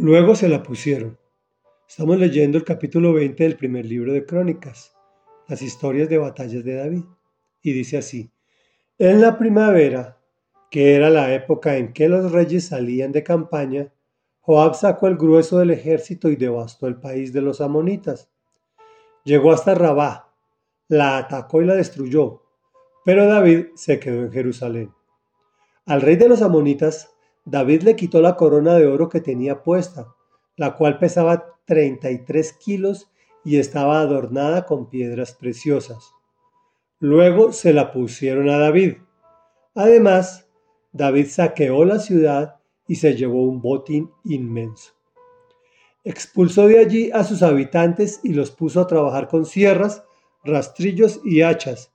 Luego se la pusieron. Estamos leyendo el capítulo 20 del primer libro de Crónicas, las historias de batallas de David. Y dice así, en la primavera, que era la época en que los reyes salían de campaña, Joab sacó el grueso del ejército y devastó el país de los amonitas. Llegó hasta Rabá, la atacó y la destruyó, pero David se quedó en Jerusalén. Al rey de los amonitas, David le quitó la corona de oro que tenía puesta, la cual pesaba 33 kilos y estaba adornada con piedras preciosas. Luego se la pusieron a David. Además, David saqueó la ciudad y se llevó un botín inmenso. Expulsó de allí a sus habitantes y los puso a trabajar con sierras, rastrillos y hachas.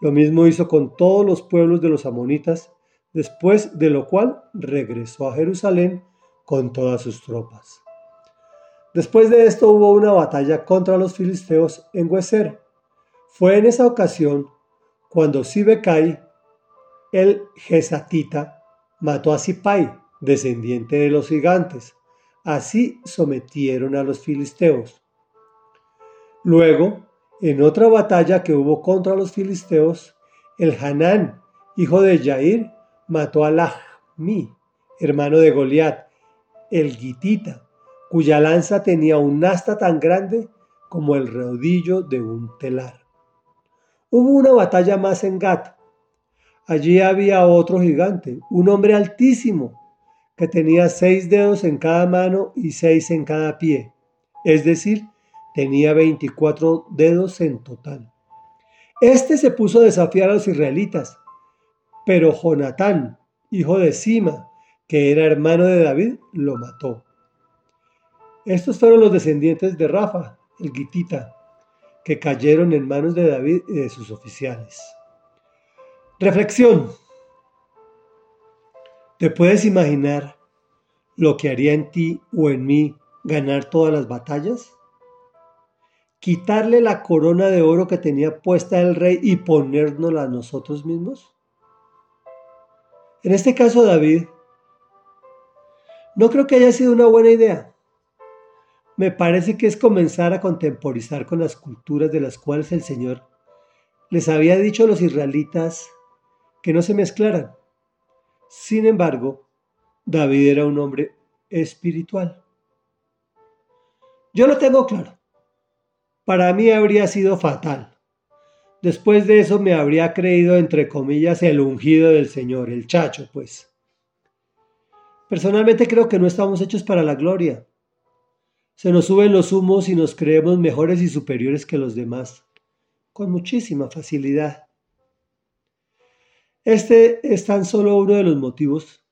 Lo mismo hizo con todos los pueblos de los amonitas después de lo cual regresó a Jerusalén con todas sus tropas. Después de esto hubo una batalla contra los filisteos en Hueser. Fue en esa ocasión cuando Sibecai, el Gesatita, mató a Sipai, descendiente de los gigantes. Así sometieron a los filisteos. Luego, en otra batalla que hubo contra los filisteos, el Hanán, hijo de Jair, mató a Lahmi, hermano de Goliat, el Gitita, cuya lanza tenía un asta tan grande como el rodillo de un telar. Hubo una batalla más en Gat. Allí había otro gigante, un hombre altísimo, que tenía seis dedos en cada mano y seis en cada pie, es decir, tenía veinticuatro dedos en total. Este se puso a desafiar a los israelitas pero Jonatán, hijo de Sima, que era hermano de David, lo mató. Estos fueron los descendientes de Rafa, el Gitita, que cayeron en manos de David y de sus oficiales. Reflexión. ¿Te puedes imaginar lo que haría en ti o en mí ganar todas las batallas? ¿Quitarle la corona de oro que tenía puesta el rey y ponérnosla a nosotros mismos? En este caso, David, no creo que haya sido una buena idea. Me parece que es comenzar a contemporizar con las culturas de las cuales el Señor les había dicho a los israelitas que no se mezclaran. Sin embargo, David era un hombre espiritual. Yo lo tengo claro. Para mí habría sido fatal Después de eso me habría creído, entre comillas, el ungido del Señor, el chacho, pues. Personalmente creo que no estamos hechos para la gloria. Se nos suben los humos y nos creemos mejores y superiores que los demás, con muchísima facilidad. Este es tan solo uno de los motivos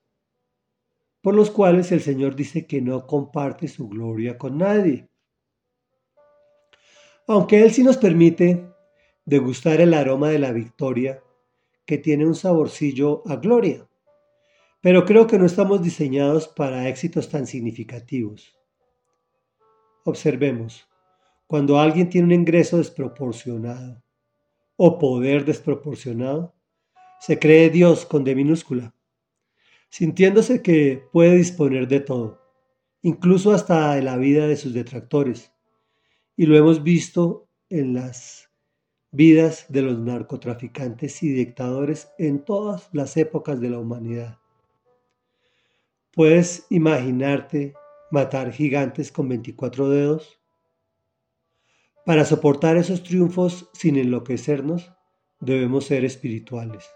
por los cuales el Señor dice que no comparte su gloria con nadie. Aunque Él sí nos permite degustar el aroma de la victoria que tiene un saborcillo a gloria. Pero creo que no estamos diseñados para éxitos tan significativos. Observemos, cuando alguien tiene un ingreso desproporcionado o poder desproporcionado, se cree Dios con D minúscula, sintiéndose que puede disponer de todo, incluso hasta de la vida de sus detractores. Y lo hemos visto en las vidas de los narcotraficantes y dictadores en todas las épocas de la humanidad. ¿Puedes imaginarte matar gigantes con 24 dedos? Para soportar esos triunfos sin enloquecernos, debemos ser espirituales.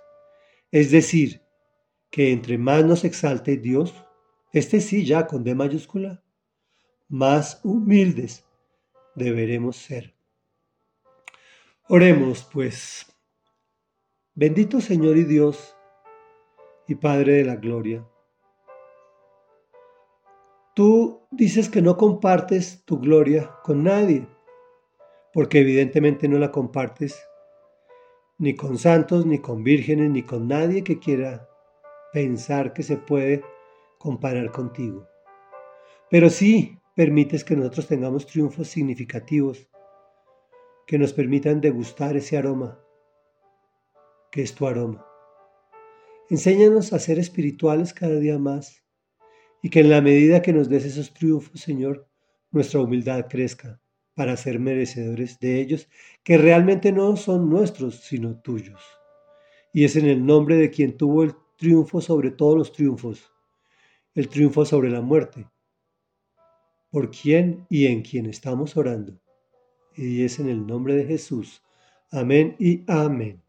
Es decir, que entre más nos exalte Dios, este sí ya con D mayúscula, más humildes deberemos ser. Oremos pues. Bendito Señor y Dios y Padre de la Gloria. Tú dices que no compartes tu gloria con nadie, porque evidentemente no la compartes ni con santos, ni con vírgenes, ni con nadie que quiera pensar que se puede comparar contigo. Pero sí permites que nosotros tengamos triunfos significativos que nos permitan degustar ese aroma, que es tu aroma. Enséñanos a ser espirituales cada día más y que en la medida que nos des esos triunfos, Señor, nuestra humildad crezca para ser merecedores de ellos, que realmente no son nuestros, sino tuyos. Y es en el nombre de quien tuvo el triunfo sobre todos los triunfos, el triunfo sobre la muerte, por quien y en quien estamos orando. Y es en el nombre de Jesús. Amén y amén.